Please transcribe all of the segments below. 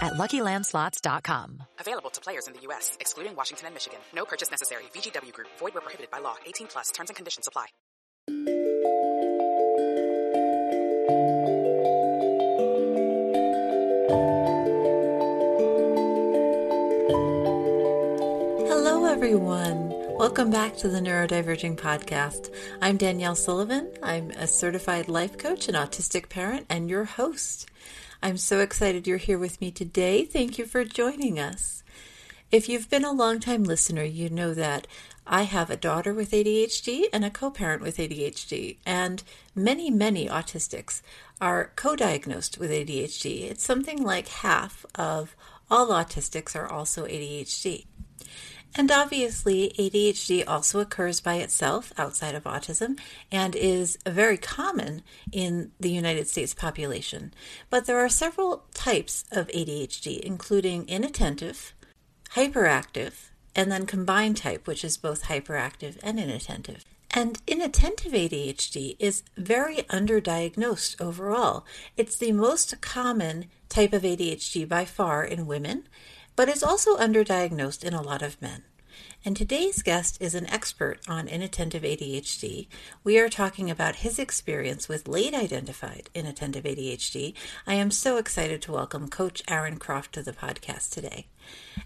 at LuckyLandSlots.com. Available to players in the U.S., excluding Washington and Michigan. No purchase necessary. VGW Group. Void where prohibited by law. 18 plus. Terms and conditions apply. Hello, everyone. Welcome back to the Neurodiverging Podcast. I'm Danielle Sullivan. I'm a certified life coach, an autistic parent, and your host. I'm so excited you're here with me today. Thank you for joining us. If you've been a longtime listener, you know that I have a daughter with ADHD and a co parent with ADHD, and many, many autistics are co diagnosed with ADHD. It's something like half of all autistics are also ADHD. And obviously, ADHD also occurs by itself outside of autism and is very common in the United States population. But there are several types of ADHD, including inattentive, hyperactive, and then combined type, which is both hyperactive and inattentive. And inattentive ADHD is very underdiagnosed overall. It's the most common type of ADHD by far in women but is also underdiagnosed in a lot of men. And today's guest is an expert on inattentive ADHD. We are talking about his experience with late identified inattentive ADHD. I am so excited to welcome Coach Aron Croft to the podcast today.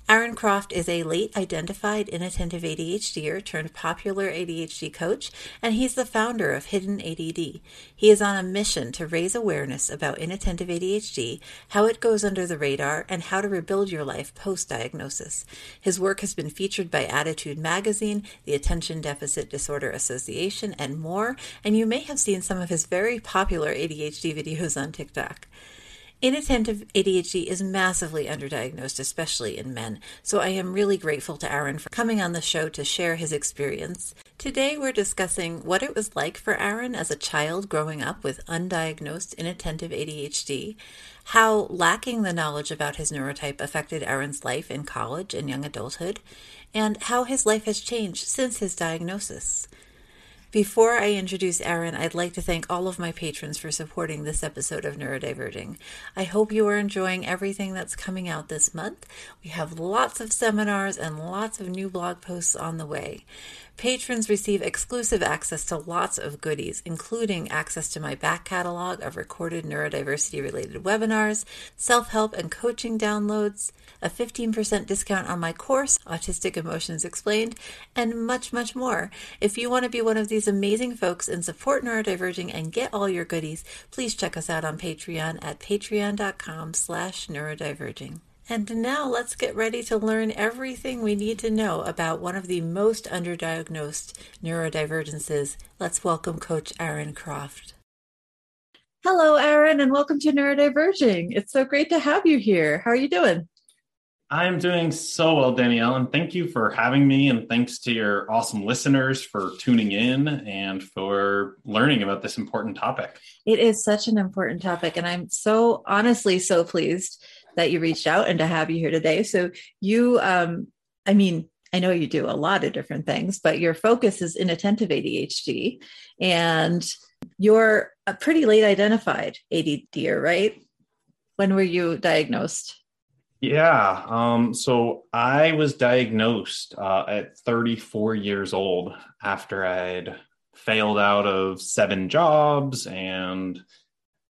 Aron Croft is a late identified inattentive ADHDer turned popular ADHD coach, and he's the founder of Hidden ADD. He is on a mission to raise awareness about inattentive ADHD, how it goes under the radar, and how to rebuild your life post diagnosis. His work has been featured by ADDitude Magazine, the Attention Deficit Disorder Association, and more, and you may have seen some of his very popular ADHD videos on TikTok. Inattentive ADHD is massively underdiagnosed, especially in men, so I am really grateful to Aron for coming on the show to share his experience. Today, we're discussing what it was like for Aron as a child growing up with undiagnosed inattentive ADHD, how lacking the knowledge about his neurotype affected Aron's life in college and young adulthood, and how his life has changed since his diagnosis. Before I introduce Aron, I'd like to thank all of my patrons for supporting this episode of Neurodiverging. I hope you are enjoying everything that's coming out this month. We have lots of seminars and lots of new blog posts on the way. Patrons receive exclusive access to lots of goodies, including access to my back catalog of recorded neurodiversity related webinars, self help and coaching downloads, a 15% discount on my course, Autistic Emotions Explained, and much, much more. If you want to be one of these amazing folks and support Neurodiverging and get all your goodies, please check us out on Patreon at patreon.com slash neurodiverging. And now let's get ready to learn everything we need to know about one of the most underdiagnosed neurodivergences. Let's welcome Coach Aron Croft. Hello, Aron, and welcome to Neurodiverging. It's so great to have you here. How are you doing? I'm doing so well, Danielle, and thank you for having me. And thanks to your awesome listeners for tuning in and for learning about this important topic. It is such an important topic, and I'm so honestly so pleased that you reached out and to have you here today. So you, um, I mean, I know you do a lot of different things, but your focus is inattentive ADHD, and you're a pretty late identified ADD, right? When were you diagnosed? Yeah. Um, so I was diagnosed uh, at 34 years old after I'd failed out of seven jobs and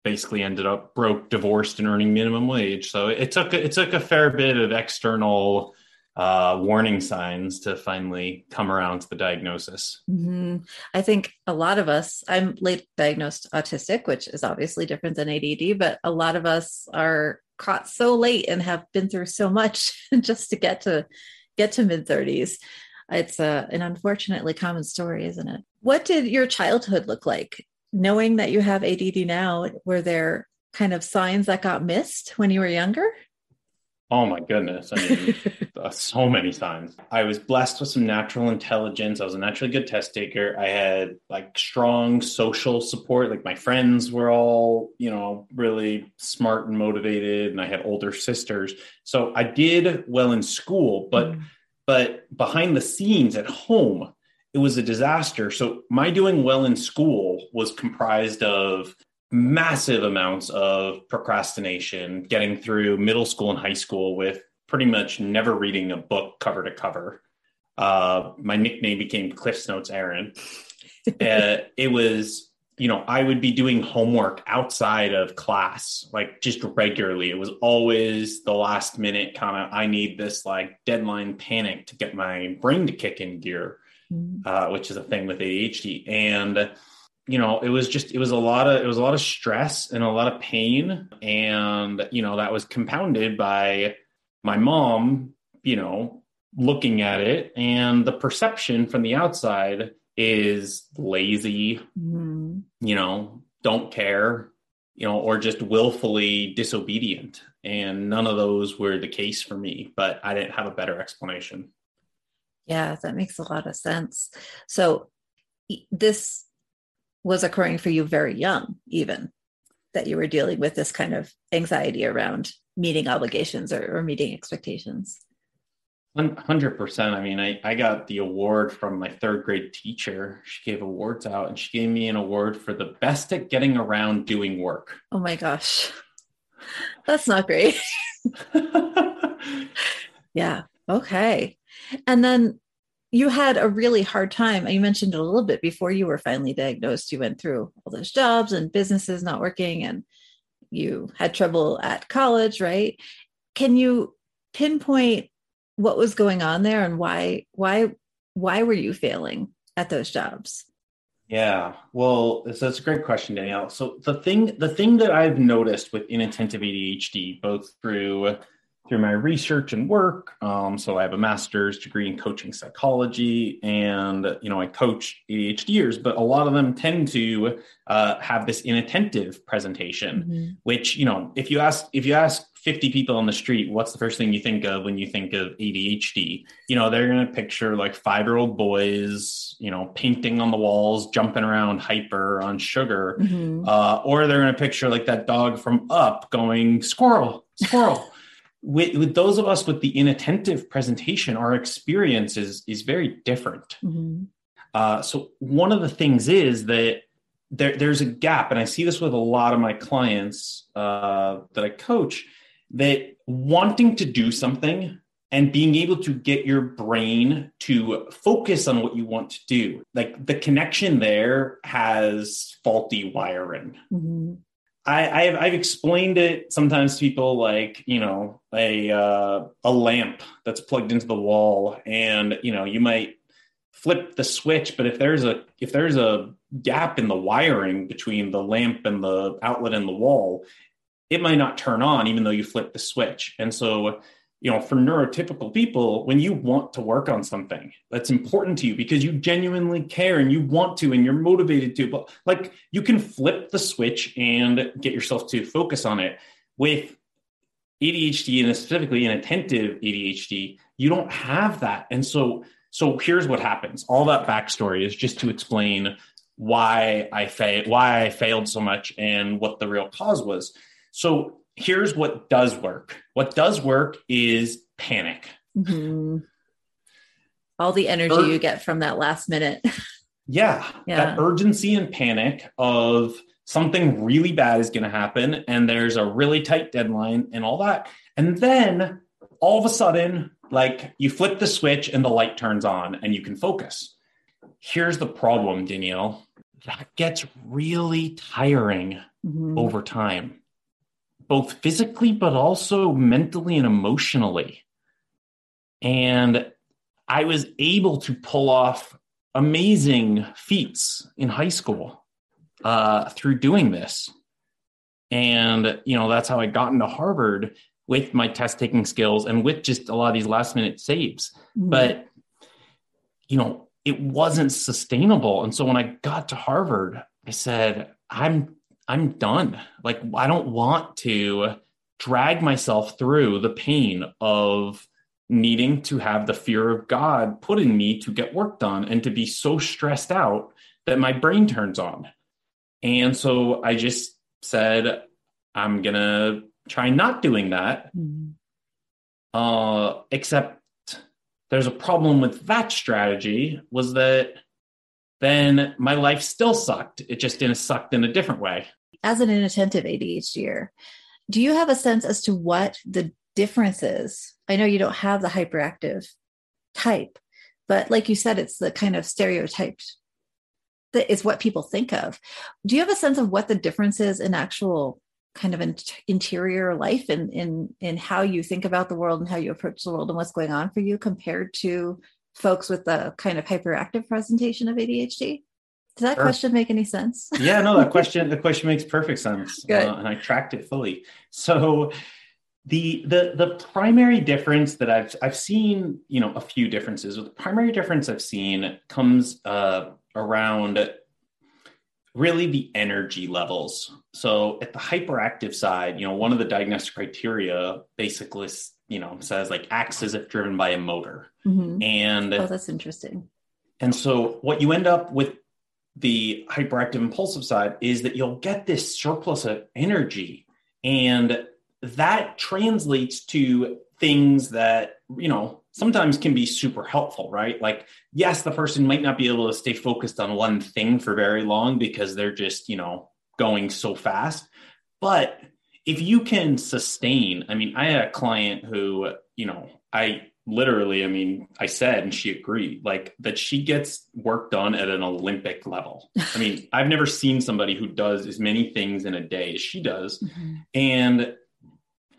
basically ended up broke, divorced, and earning minimum wage. So it took it took a fair bit of external uh, warning signs to finally come around to the diagnosis. Mm-hmm. I think a lot of us, I'm late diagnosed autistic, which is obviously different than ADD, but a lot of us are caught so late and have been through so much just to get to get to mid 30s. It's a, an unfortunately common story, isn't it? What did your childhood look like? Knowing that you have ADD now, were there kind of signs that got missed when you were younger? Oh my goodness. I mean, uh, so many signs. I was blessed with some natural intelligence. I was a naturally good test taker. I had like strong social support. Like my friends were all, you know, really smart and motivated. And I had older sisters. So I did well in school, but, mm. but behind the scenes at home, it was a disaster. So my doing well in school was comprised of massive amounts of procrastination getting through middle school and high school with pretty much never reading a book cover to cover. Uh, my nickname became Cliff's Notes Aron. uh, it was, you know, I would be doing homework outside of class, like just regularly. It was always the last minute kind of, I need this like deadline panic to get my brain to kick in gear, mm-hmm. uh, which is a thing with ADHD. And, you know it was just it was a lot of it was a lot of stress and a lot of pain and you know that was compounded by my mom you know looking at it and the perception from the outside is lazy mm-hmm. you know don't care you know or just willfully disobedient and none of those were the case for me but i didn't have a better explanation yeah that makes a lot of sense so this was occurring for you very young, even that you were dealing with this kind of anxiety around meeting obligations or, or meeting expectations. 100%. I mean, I, I got the award from my third grade teacher. She gave awards out and she gave me an award for the best at getting around doing work. Oh my gosh. That's not great. yeah. Okay. And then you had a really hard time. You mentioned it a little bit before you were finally diagnosed. You went through all those jobs and businesses not working, and you had trouble at college, right? Can you pinpoint what was going on there and why why why were you failing at those jobs? Yeah, well, that's a great question, Danielle. So the thing the thing that I've noticed with inattentive ADHD, both through through my research and work. Um, so I have a master's degree in coaching psychology, and you know I coach ADHDers, but a lot of them tend to uh, have this inattentive presentation. Mm-hmm. Which you know, if you ask if you ask 50 people on the street, what's the first thing you think of when you think of ADHD? You know, they're going to picture like five year old boys, you know, painting on the walls, jumping around hyper on sugar. Mm-hmm. Uh, or they're going to picture like that dog from Up going squirrel, squirrel with, with those of us with the inattentive presentation, our experience is, is very different. Mm-hmm. Uh, so one of the things is that there, there's a gap, and I see this with a lot of my clients uh, that I coach, that wanting to do something and being able to get your brain to focus on what you want to do, like the connection there has faulty wiring. Mm-hmm. I, I've, I've explained it sometimes to people like you know a uh, a lamp that's plugged into the wall, and you know you might flip the switch, but if there's a if there's a gap in the wiring between the lamp and the outlet and the wall, it might not turn on even though you flip the switch. And so you know, for neurotypical people, when you want to work on something that's important to you because you genuinely care and you want to and you're motivated to, but like you can flip the switch and get yourself to focus on it. With ADHD and specifically inattentive ADHD, you don't have that. And so, so here's what happens. All that backstory is just to explain why I failed, why I failed so much and what the real cause was. So here's what does work. What does work is panic. Mm-hmm. All the energy Ur- you get from that last minute. yeah, yeah. That urgency and panic of something really bad is going to happen and there's a really tight deadline and all that. And then all of a sudden, like you flip the switch and the light turns on and you can focus. Here's the problem, Danielle. That gets really tiring mm-hmm. over time both physically, but also mentally and emotionally. And I was able to pull off amazing feats in high school uh, through doing this. And, you know, that's how I got into Harvard with my test taking skills and with just a lot of these last minute saves. Mm-hmm. But, you know, it wasn't sustainable. And so when I got to Harvard, I said, I'm I'm done. Like I don't want to drag myself through the pain of needing to have the fear of God put in me to get work done and to be so stressed out that my brain turns on. And so I just said, I'm going to try not doing that. Mm-hmm. Uh, except there's a problem with that strategy was that then my life still sucked. It just didn't sucked in a different way. As an inattentive ADHDer, do you have a sense as to what the difference is? I know you don't have the hyperactive type, but like you said, it's the kind of stereotyped that is what people think of. Do you have a sense of what the difference is in actual kind of in, interior life and in in how you think about the world and how you approach the world and what's going on for you compared to folks with the kind of hyperactive presentation of ADHD? Does that sure. question make any sense? yeah, no, that question the question makes perfect sense, uh, and I tracked it fully. So the the the primary difference that I've I've seen, you know, a few differences. The primary difference I've seen comes uh, around really the energy levels. So at the hyperactive side, you know, one of the diagnostic criteria basically, you know, says like acts as if driven by a motor. Mm-hmm. And oh, that's interesting. And so what you end up with the hyperactive impulsive side is that you'll get this surplus of energy and that translates to things that you know sometimes can be super helpful right like yes the person might not be able to stay focused on one thing for very long because they're just you know going so fast but if you can sustain i mean i had a client who you know i literally, I mean, I said, and she agreed, like that she gets work done at an Olympic level. I mean, I've never seen somebody who does as many things in a day as she does. Mm-hmm. And,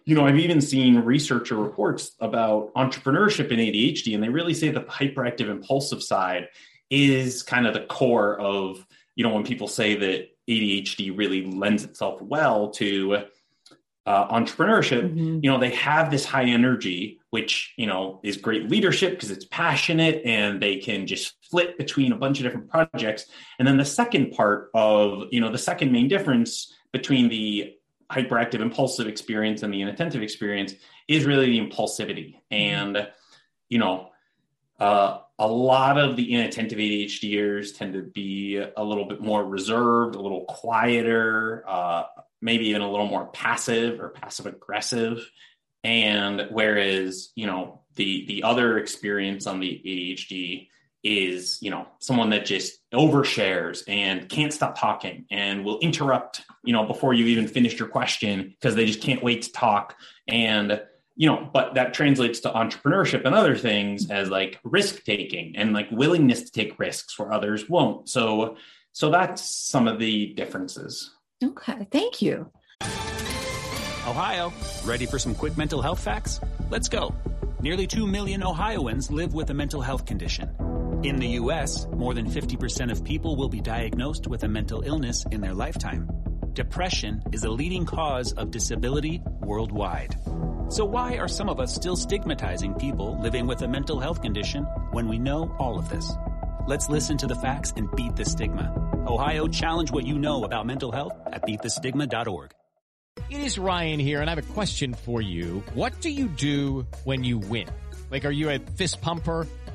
you know, I've even seen researcher reports about entrepreneurship in ADHD, and they really say that the hyperactive impulsive side is kind of the core of, you know, when people say that ADHD really lends itself well to uh, entrepreneurship, mm-hmm. you know, they have this high energy, which, you know, is great leadership because it's passionate and they can just flip between a bunch of different projects. And then the second part of, you know, the second main difference between the hyperactive impulsive experience and the inattentive experience is really the impulsivity. Mm-hmm. And, you know, uh, a lot of the inattentive ADHDers tend to be a little bit more reserved, a little quieter, uh, maybe even a little more passive or passive aggressive. And whereas, you know, the the other experience on the ADHD is, you know, someone that just overshares and can't stop talking and will interrupt, you know, before you even finished your question because they just can't wait to talk. And you know, but that translates to entrepreneurship and other things as like risk taking and like willingness to take risks where others won't. So, so that's some of the differences. Okay, thank you. Ohio, ready for some quick mental health facts? Let's go. Nearly 2 million Ohioans live with a mental health condition. In the U.S., more than 50% of people will be diagnosed with a mental illness in their lifetime. Depression is a leading cause of disability worldwide. So, why are some of us still stigmatizing people living with a mental health condition when we know all of this? Let's listen to the facts and beat the stigma. Ohio, challenge what you know about mental health at beatthestigma.org. It is Ryan here, and I have a question for you. What do you do when you win? Like, are you a fist pumper?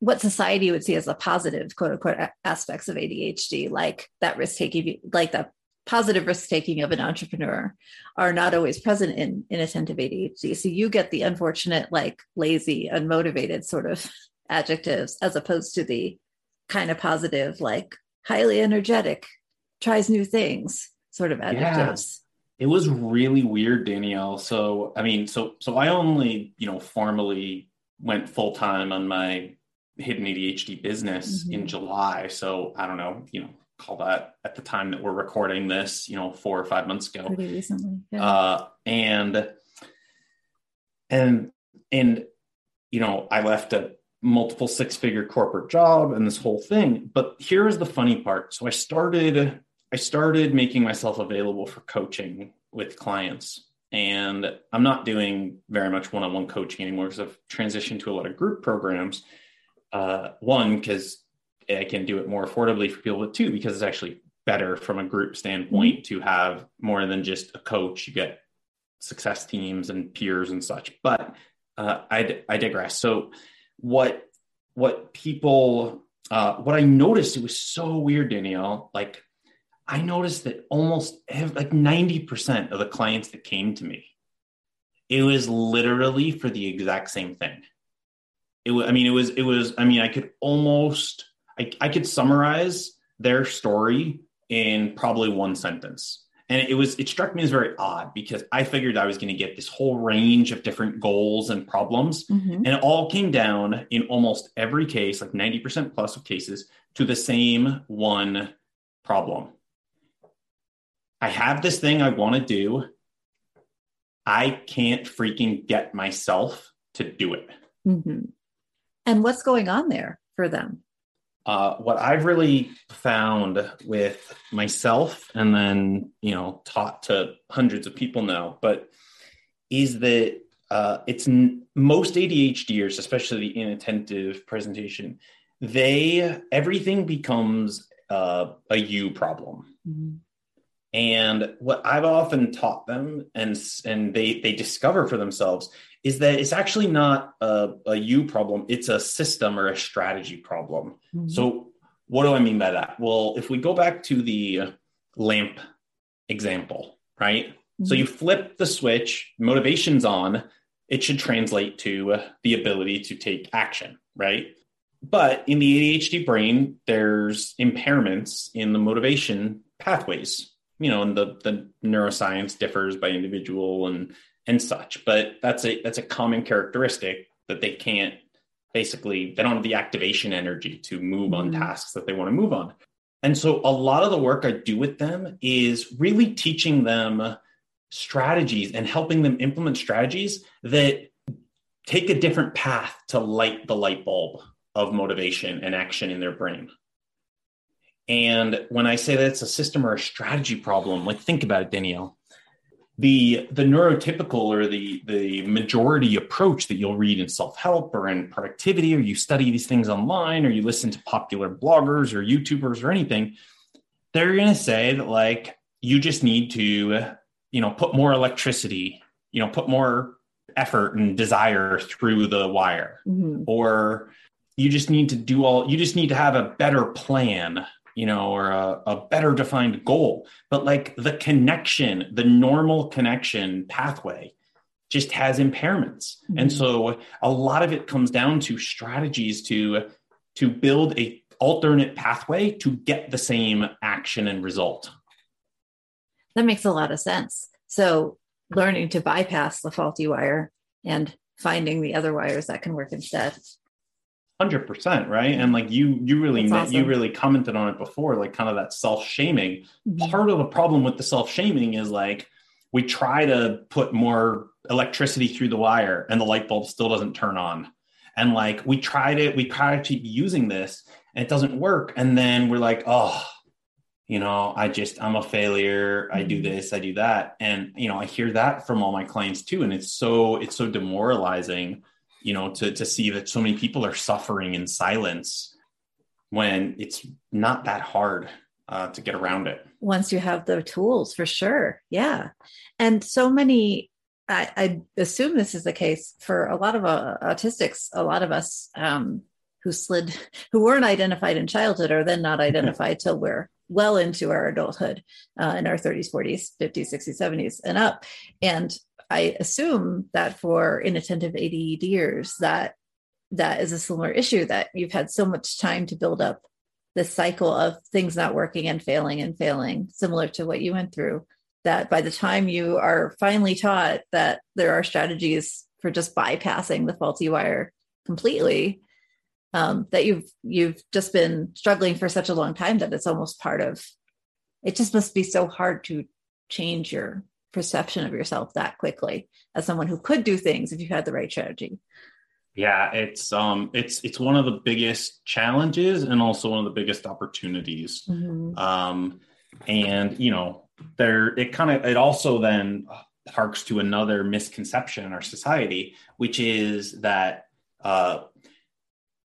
what society would see as the positive quote unquote aspects of ADHD, like that risk taking, like the positive risk taking of an entrepreneur, are not always present in inattentive ADHD. So you get the unfortunate, like lazy, unmotivated sort of adjectives, as opposed to the kind of positive, like highly energetic, tries new things sort of adjectives. Yeah. It was really weird, Danielle. So, I mean, so so I only, you know, formally went full time on my hidden ADHD business mm-hmm. in July. So I don't know, you know, call that at the time that we're recording this, you know, four or five months ago. Pretty recently. Yeah. Uh, and and and you know, I left a multiple six figure corporate job and this whole thing. But here is the funny part. So I started I started making myself available for coaching with clients. And I'm not doing very much one on one coaching anymore because I've transitioned to a lot of group programs. Uh, one, because I can do it more affordably for people, but two, because it's actually better from a group standpoint mm-hmm. to have more than just a coach. You get success teams and peers and such. But uh, I, I digress. So, what what people uh, what I noticed it was so weird, Danielle. Like I noticed that almost have, like 90% of the clients that came to me, it was literally for the exact same thing. It was, I mean, it was, it was, I mean, I could almost, I, I could summarize their story in probably one sentence. And it was, it struck me as very odd because I figured I was going to get this whole range of different goals and problems. Mm-hmm. And it all came down in almost every case, like 90% plus of cases, to the same one problem I have this thing I want to do. I can't freaking get myself to do it. Mm-hmm. And what's going on there for them? Uh, what I've really found with myself, and then you know, taught to hundreds of people now, but is that uh, it's n- most ADHDers, especially the inattentive presentation, they everything becomes uh, a you problem. Mm-hmm. And what I've often taught them and and they they discover for themselves is that it's actually not a, a you problem, it's a system or a strategy problem. Mm-hmm. So what do I mean by that? Well, if we go back to the lamp example, right? Mm-hmm. So you flip the switch, motivation's on, it should translate to the ability to take action, right? But in the ADHD brain, there's impairments in the motivation pathways you know, and the the neuroscience differs by individual and and such. But that's a that's a common characteristic that they can't basically they don't have the activation energy to move on mm-hmm. tasks that they want to move on. And so a lot of the work I do with them is really teaching them strategies and helping them implement strategies that take a different path to light the light bulb of motivation and action in their brain. And when I say that it's a system or a strategy problem, like think about it, Danielle. The the neurotypical or the the majority approach that you'll read in self-help or in productivity, or you study these things online, or you listen to popular bloggers or YouTubers or anything, they're gonna say that like you just need to, you know, put more electricity, you know, put more effort and desire through the wire. Mm-hmm. Or you just need to do all you just need to have a better plan you know, or a, a, better defined goal. But like the connection, the normal connection pathway just has impairments. Mm-hmm. And so a lot of it comes down to strategies to to build a alternate pathway to get the same action and result. That makes a lot of sense. So learning to bypass the faulty wire and finding the other wires that can work instead Hundred percent, right? And like you, you really, awesome. you really commented on it before, like kind of that self shaming. Mm-hmm. Part of the problem with the self shaming is like we try to put more electricity through the wire, and the light bulb still doesn't turn on. And like we tried it, we try to keep using this, and it doesn't work. And then we're like, oh, you know, I just I'm a failure. I do mm-hmm. this, I do that, and you know, I hear that from all my clients too, and it's so it's so demoralizing you know to to see that so many people are suffering in silence when it's not that hard uh, to get around it. Once you have the tools for sure. Yeah. And so many I, I assume this is the case for a lot of uh, autistics. A lot of us um, who slid who weren't identified in childhood are then not identified till we're well into our adulthood uh, in our 30s 40s 50s 60s 70s and up. And I assume that for inattentive ADDers, that that is a similar issue that you've had so much time to build up this cycle of things not working and failing and failing, similar to what you went through. That by the time you are finally taught that there are strategies for just bypassing the faulty wire completely, um, that you've you've just been struggling for such a long time that it's almost part of. It just must be so hard to change your perception of yourself that quickly as someone who could do things if you had the right strategy. Yeah, it's um it's it's one of the biggest challenges and also one of the biggest opportunities. Mhm. Um and you know, there it kind of it also then harks to another misconception in our society, which is that uh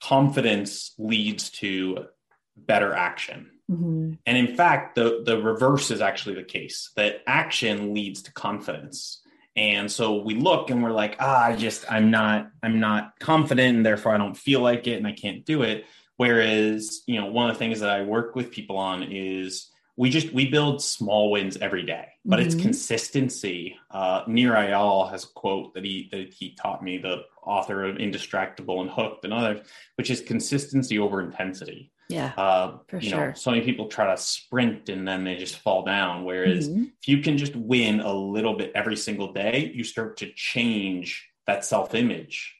confidence leads to better action. Mhm. And in fact, the the reverse is actually the case. That action leads to confidence. And so we look and we're like, ah, I just I'm not I'm not confident and therefore I don't feel like it and I can't do it. Whereas, you know, one of the things that I work with people on is we just we build small wins every day, but it's Mhm. consistency. Uh, Nir Eyal has a quote that he that he taught me, the author of Indistractable and Hooked and others, which is consistency over intensity. Yeah. Uh, For you sure. know, so many people try to sprint and then they just fall down. Whereas Mhm. if you can just win a little bit every single day, you start to change that self image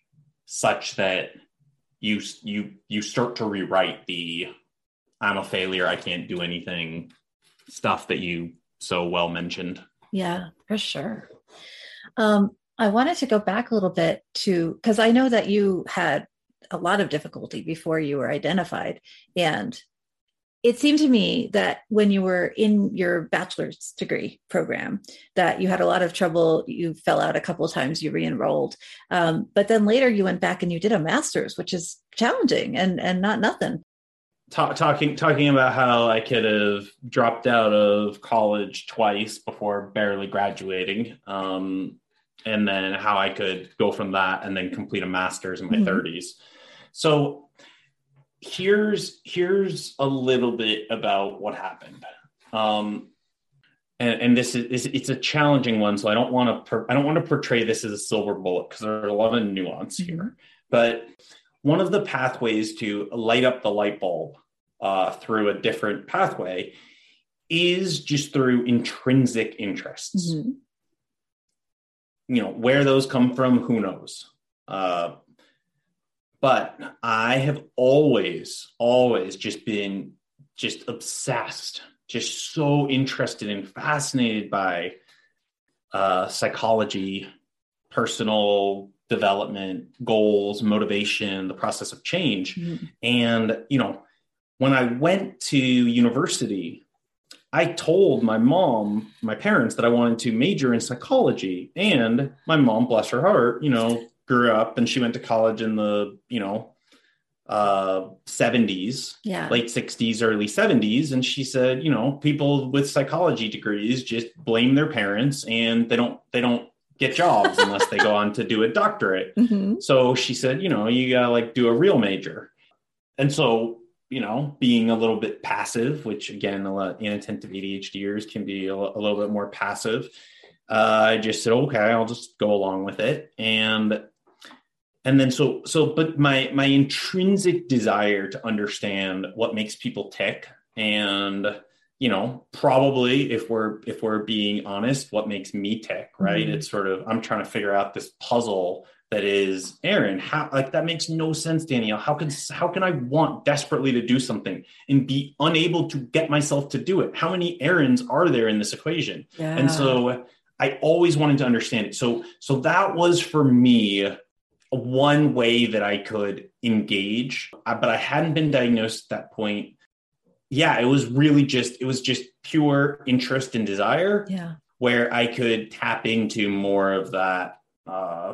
such that you you you start to rewrite the I'm a failure, I can't do anything stuff that you so well mentioned. Yeah, for sure. Um, I wanted to go back a little bit to because I know that you had a lot of difficulty before you were identified. And it seemed to me that when you were in your bachelor's degree program, that you had a lot of trouble. You fell out a couple times, you re-enrolled. Um, but then later you went back and you did a master's, which is challenging and and not nothing. Ta- talking talking about how I could have dropped out of college twice before barely graduating, um, and then how I could go from that and then complete a master's in my Mhm. 30s. So here's here's a little bit about what happened. Um, and, and this is, it's a challenging one, so I don't want to per- I don't want to portray this as a silver bullet because there's a lot of nuance here. But one of the pathways to light up the light bulb uh, through a different pathway is just through intrinsic interests. Mhm. You know, where those come from, who knows? Uh, but I have always, always just been just obsessed, just so interested and fascinated by uh, psychology, personal development, goals, motivation, the process of change. Mhm. And, you know, when I went to university, I told my mom, my parents, that I wanted to major in psychology. And my mom, bless her heart, you know, grew up and she went to college in the, you know, uh 70s Yeah. late 60s early 70s and she said you know people with psychology degrees just blame their parents and they don't they don't get jobs unless they go on to do a doctorate Mhm. so she said, you know, you gotta like do a real major. And so, you know, being a little bit passive, which again, a lot inattentive ADHDers can be a, a little bit more passive. Uh, I just said, okay, I'll just go along with it. And and then so so but my my intrinsic desire to understand what makes people tick and you know probably if we're if we're being honest what makes me tick right Mhm. it's sort of i'm trying to figure out this puzzle that is aron how like that makes no sense danielle. How can how can i want desperately to do something and be unable to get myself to do it? How many errands are there in this equation? Yeah. and so i always wanted to understand it. So so that was for me one way that i could engage uh, but i hadn't been diagnosed at that point. Yeah it was really just it was just pure interest and desire yeah. where i could tap into more of that uh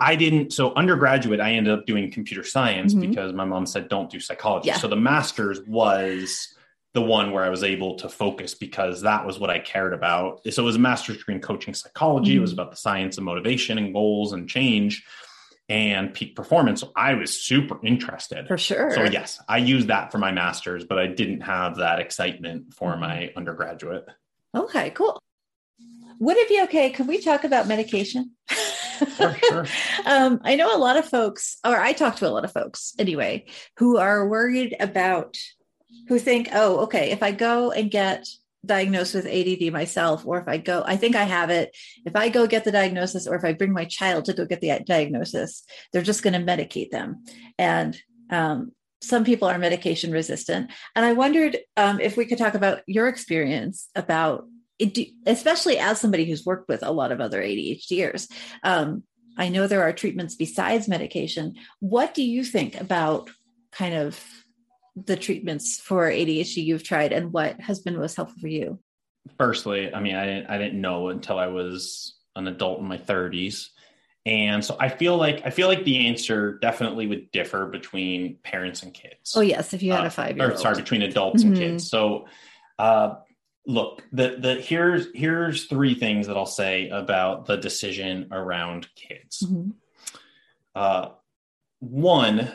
I didn't. So undergraduate, I ended up doing computer science Mhm. because my mom said don't do psychology. Yeah. So the master's was the one where I was able to focus because that was what I cared about. So it was a master's degree in coaching psychology. It was Mhm. about the science of motivation and goals and change and peak performance. So I was super interested. For sure. So yes, I used that for my master's, but I didn't have that excitement for Mm-hmm. my undergraduate. Okay, cool. Would it be okay? Could we talk about medication? Sure, um, I know a lot of folks, or I talk to a lot of folks anyway, who are worried about, who think, oh, okay, if I go and get diagnosed with ADD myself, or if I go, I think I have it. If I go get the diagnosis, or if I bring my child to go get the diagnosis, they're just going to medicate them. And um, some people are medication resistant. And I wondered um, if we could talk about your experience about it, do- especially as somebody who's worked with a lot of other ADHDers. Um, I know there are treatments besides medication. What do you think about kind of the treatments for ADHD you've tried and what has been most helpful for you? firstly i mean i didn't i didn't know until i was an adult in my 30s and so i feel like i feel like the answer definitely would differ between parents and kids Oh, yes, if you had Uh, a five year or old. sorry between adults and Mhm. kids so uh look the the here's here's three things that i'll say about the decision around kids Mhm. uh, one,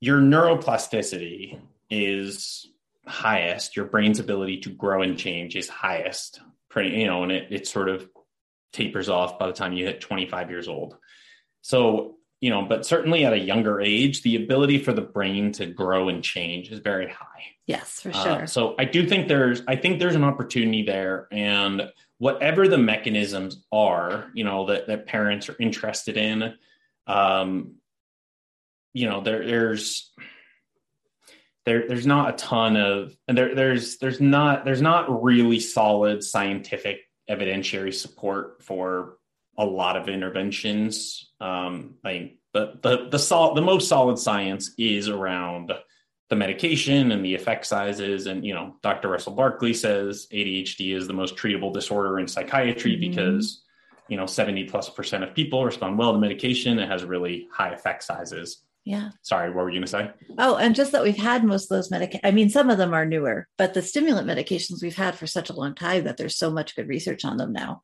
your neuroplasticity is highest. Your brain's ability to grow and change is highest. Pretty, you know, and it it sort of tapers off by the time you hit 25 years old. So, you know, but certainly at a younger age, the ability for the brain to grow and change is very high. Yes, for Uh, sure. so I do think there's I think there's an opportunity there, and whatever the mechanisms are, you know, that that parents are interested in, um, you know, there there's there there's not a ton of and there there's there's not there's not really solid scientific evidentiary support for a lot of interventions. Um, I mean, the the the sol- the most solid science is around the medication and the effect sizes. And, you know, Dr. Russell Barkley says ADHD is the most treatable disorder in psychiatry Mhm. because, you know, 70 plus percent of people respond well to medication. It has really high effect sizes. yeah. Sorry, what were you going to say? Oh, and just that we've had most of those medications. I mean, some of them are newer, but the stimulant medications we've had for such a long time that there's so much good research on them now.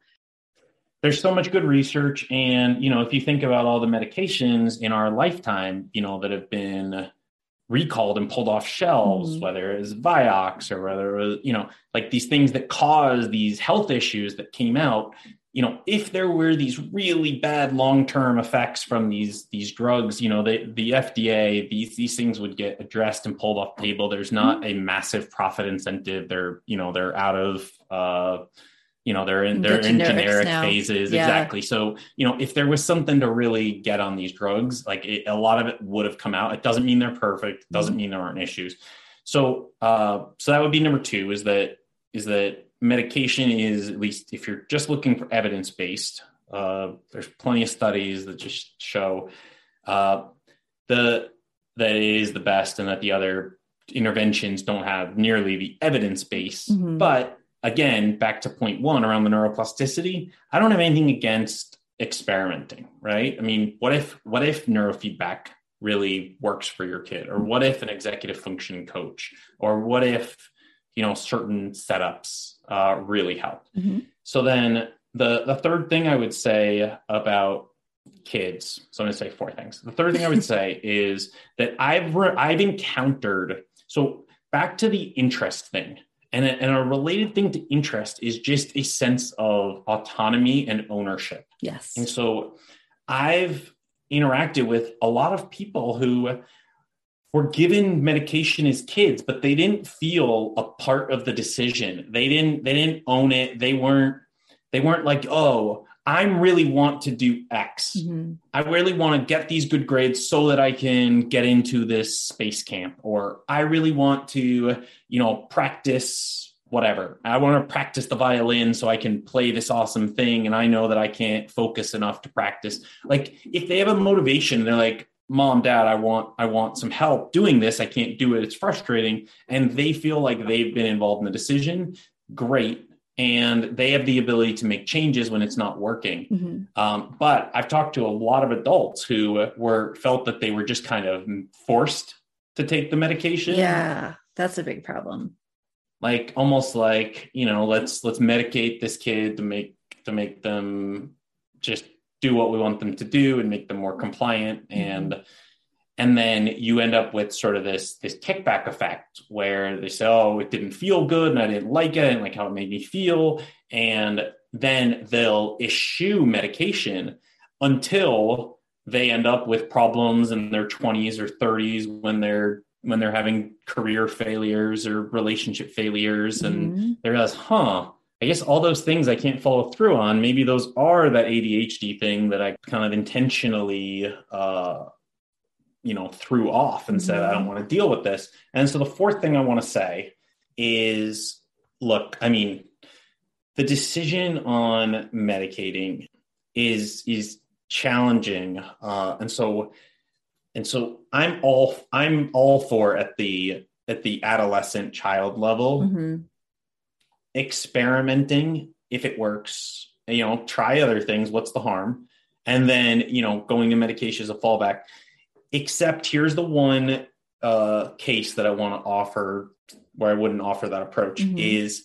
There's so much good research. And, you know, if you think about all the medications in our lifetime, you know, that have been recalled and pulled off shelves, Mhm. whether it was Vioxx or whether it was, you know, like these things that cause these health issues that came out, you know, if there were these really bad long-term effects from these these drugs, you know, the the FDA, these these things would get addressed and pulled off the table. There's not a massive profit incentive. They're, you know, they're out of uh you know they're in they're in generic now. phases. Yeah. exactly. So you know if there was something to really get on these drugs like it, a lot of it would have come out. It doesn't mean they're perfect. It doesn't mean there aren't issues. So uh so that would be number two is that is that medication is at least if you're just looking for evidence based uh there's plenty of studies that just show uh the that it is the best and that the other interventions don't have nearly the evidence base. Mhm. but again, back to point one around the neuroplasticity, I don't have anything against experimenting, right? I mean, what if what if neurofeedback really works for your kid? Or what if an executive function coach? Or what if, you know, certain setups uh, really help? Mhm. So then the the third thing I would say about kids, so I'm going to say four things. The third thing I would say is that I've re- I've encountered so back to the interest thing. And a, and a related thing to interest is just a sense of autonomy and ownership. Yes. And so I've interacted with a lot of people who were given medication as kids, but they didn't feel a part of the decision. They didn't they didn't own it. They weren't they weren't like, "Oh, I really want to do X. Mhm. I really want to get these good grades so that I can get into this space camp, or I really want to, you know, practice whatever. I want to practice the violin so I can play this awesome thing. And I know that I can't focus enough to practice. Like if they have a motivation, they're like, mom, dad, I want, I want some help doing this. I can't do it. It's frustrating. And they feel like they've been involved in the decision. Great. And they have the ability to make changes when it's not working. Mhm. Um, but I've talked to a lot of adults who were felt that they were just kind of forced to take the medication. Yeah, that's a big problem. Like almost like, you know, let's let's medicate this kid to make to make them just do what we want them to do and make them more compliant and and then you end up with sort of this this kickback effect where they say oh it didn't feel good and i didn't like it. And like how it made me feel. And then they'll issue medication until they end up with problems in their 20s or 30s when they're when they're having career failures or relationship failures. And Mhm. they realize huh i guess all those things i can't follow through on. Maybe those are that adhd thing that i kind of intentionally uh you know threw off and said i don't want to deal with this. And so the fourth thing i want to say is look i mean the decision on medicating is is challenging uh and so and so i'm all i'm all for at the at the adolescent child level Mhm. experimenting. If it works you know try other things what's the harm? And then you know going to medication is a fallback except here's the one uh case that i want to offer where i wouldn't offer that approach Mhm. is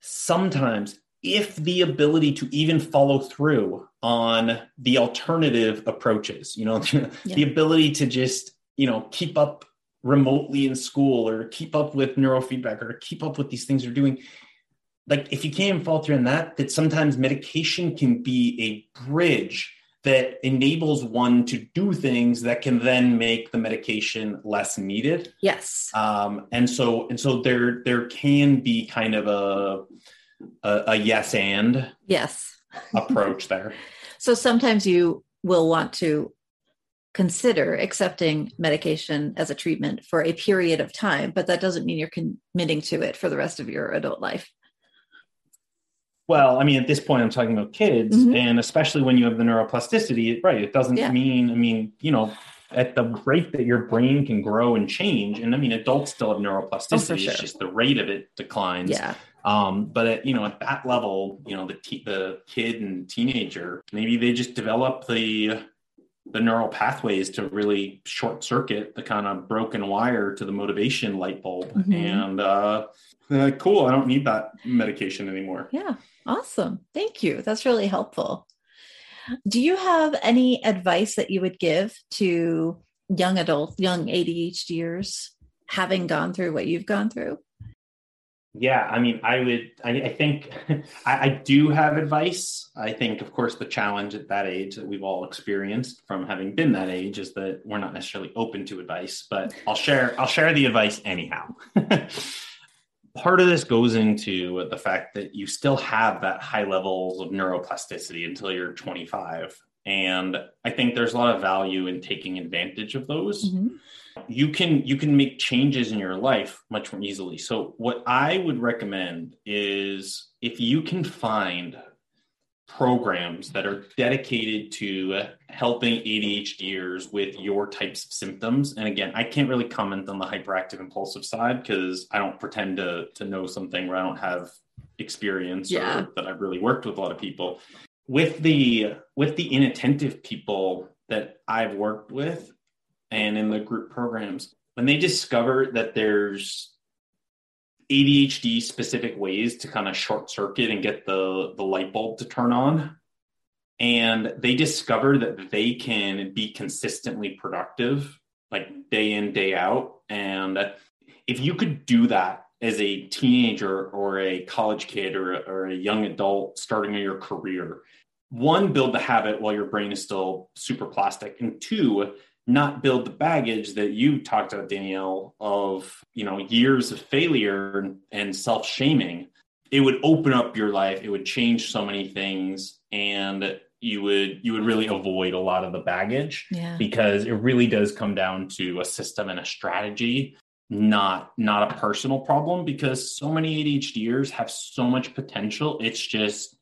sometimes if the ability to even follow through on the alternative approaches you know the ability to just you know keep up remotely in school or keep up with neurofeedback or keep up with these things you're doing like if you can't even fall through in that that sometimes medication can be a bridge that enables one to do things that can then make the medication less needed Yes. um, and so and so there there can be kind of a a, a yes and Yes. approach there So sometimes you will want to consider accepting medication as a treatment for a period of time, but that doesn't mean you're committing to it for the rest of your adult life. Well, I mean, at this point, I'm talking about kids, Mhm. and especially when you have the neuroplasticity, right? It doesn't Yeah. mean, I mean, you know, at the rate that your brain can grow and change, and I mean, adults still have neuroplasticity. sure. It's just the rate of it declines. Yeah. Um, but at, you know, at that level, you know, the te- the kid and teenager, maybe they just develop the the neural pathways to really short circuit the kind of broken wire to the motivation light bulb, Mhm. and uh, they're cool, I don't need that medication anymore. Yeah. Awesome. Thank you. That's really helpful. Do you have any advice that you would give to young adults, young ADHDers, having gone through what you've gone through? Yeah, I mean, I would, I, I think I, I do have advice. I think, of course, the challenge at that age that we've all experienced from having been that age is that we're not necessarily open to advice, but I'll share, I'll share the advice anyhow. Part of this goes into the fact that you still have that high levels of neuroplasticity until you're 25. And I think there's a lot of value in taking advantage of those Mhm. You can you can make changes in your life much more easily. So what i would recommend is if you can find programs that are dedicated to helping adhders with your types of symptoms. And again i can't really comment on the hyperactive impulsive side because i don't pretend to to know something where i don't have experience Yeah. or that i've really worked with a lot of people. With the with the inattentive people that i've worked with and in the group programs when they discover that there's ADHD specific ways to kind of short circuit and get the the light bulb to turn on and they discover that they can be consistently productive like day in day out and if you could do that as a teenager or a college kid or, or a young adult starting your career one build the habit while your brain is still super plastic and two not build the baggage that you talked about danielle of you know years of failure and self-shaming it would open up your life. It would change so many things, and you would you would really avoid a lot of the baggage Yeah. because it really does come down to a system and a strategy not not a personal problem because so many ADHDers have so much potential it's just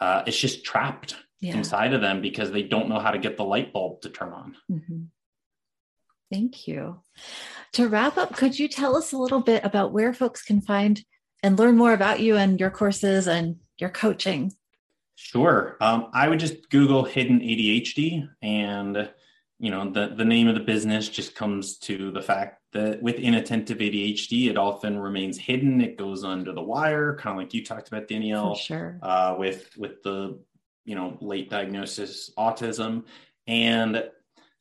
uh, it's just trapped Yeah. inside of them because they don't know how to get the light bulb to turn on Mhm. Thank you. To wrap up, could you tell us a little bit about where folks can find and learn more about you and your courses and your coaching? Sure. Um, I would just Google hidden ADHD, and you know the the name of the business just comes to the fact that with inattentive ADHD, it often remains hidden. It goes under the wire, kind of like you talked about, Danielle, For sure. uh, with with the you know late diagnosis autism, and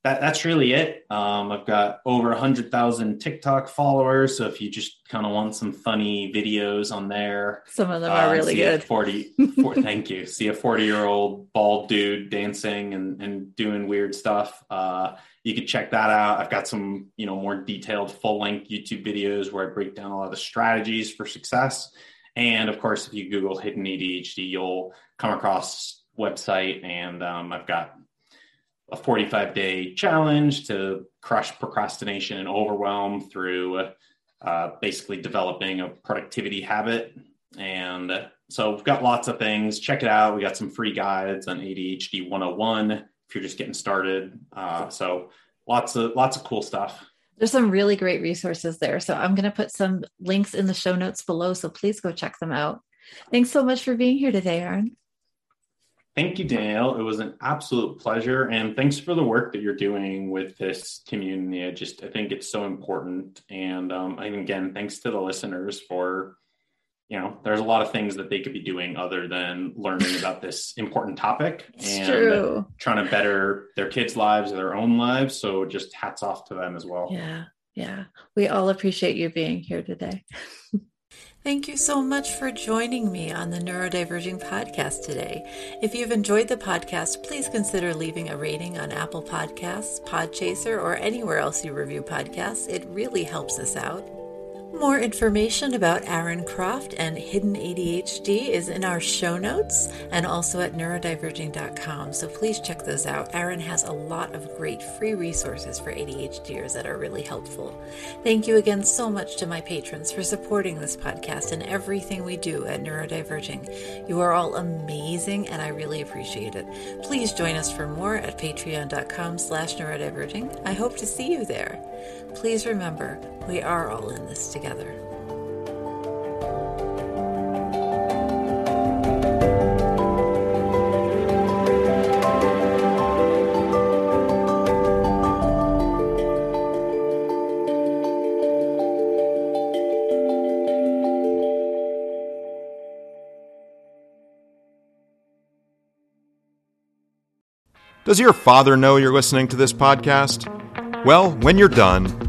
that that's really it. Um, I've got over a hundred thousand TikTok followers, so if you just kind of want some funny videos on there, Some of them uh, are really see a good. 40, four- thank you. See a 40 year old bald dude dancing and, and doing weird stuff. Uh, you could check that out. I've got some, you know, more detailed full length YouTube videos where I break down a lot of the strategies for success. And of course, if you Google hidden ADHD, you'll come across website and um, I've got a 45 day challenge to crush procrastination and overwhelm through uh, basically developing a productivity habit. And so we've got lots of things. Check it out. We got some free guides on ADHD 101 if you're just getting started. Uh, so lots of lots of cool stuff. There's some really great resources there. So I'm going to put some links in the show notes below. So please go check them out. Thanks so much for being here today, Aron. Thank you, Danielle. It was an absolute pleasure. And thanks for the work that you're doing with this community. I just, I think it's so important. And, um, and again, thanks to the listeners for, you know, there's a lot of things that they could be doing other than learning about this important topic It's and true. trying to better their kids' lives, or their own lives. So just hats off to them as well. Yeah. Yeah. We all appreciate you being here today. Thank you so much for joining me on the Neurodiverging podcast today. If you've enjoyed the podcast, please consider leaving a rating on Apple Podcasts, Podchaser, or anywhere else you review podcasts. It really helps us out. More information about Aron Croft and Hidden ADHD is in our show notes and also at neurodiverging.com. So please check those out. Aron has a lot of great free resources for ADHDers that are really helpful. Thank you again so much to my patrons for supporting this podcast and everything we do at Neurodiverging. You are all amazing and I really appreciate it. Please join us for more at patreon.com slash neurodiverging. I hope to see you there. Please remember, we are all in this together. Does your father know you're listening to this podcast? Well, when you're done,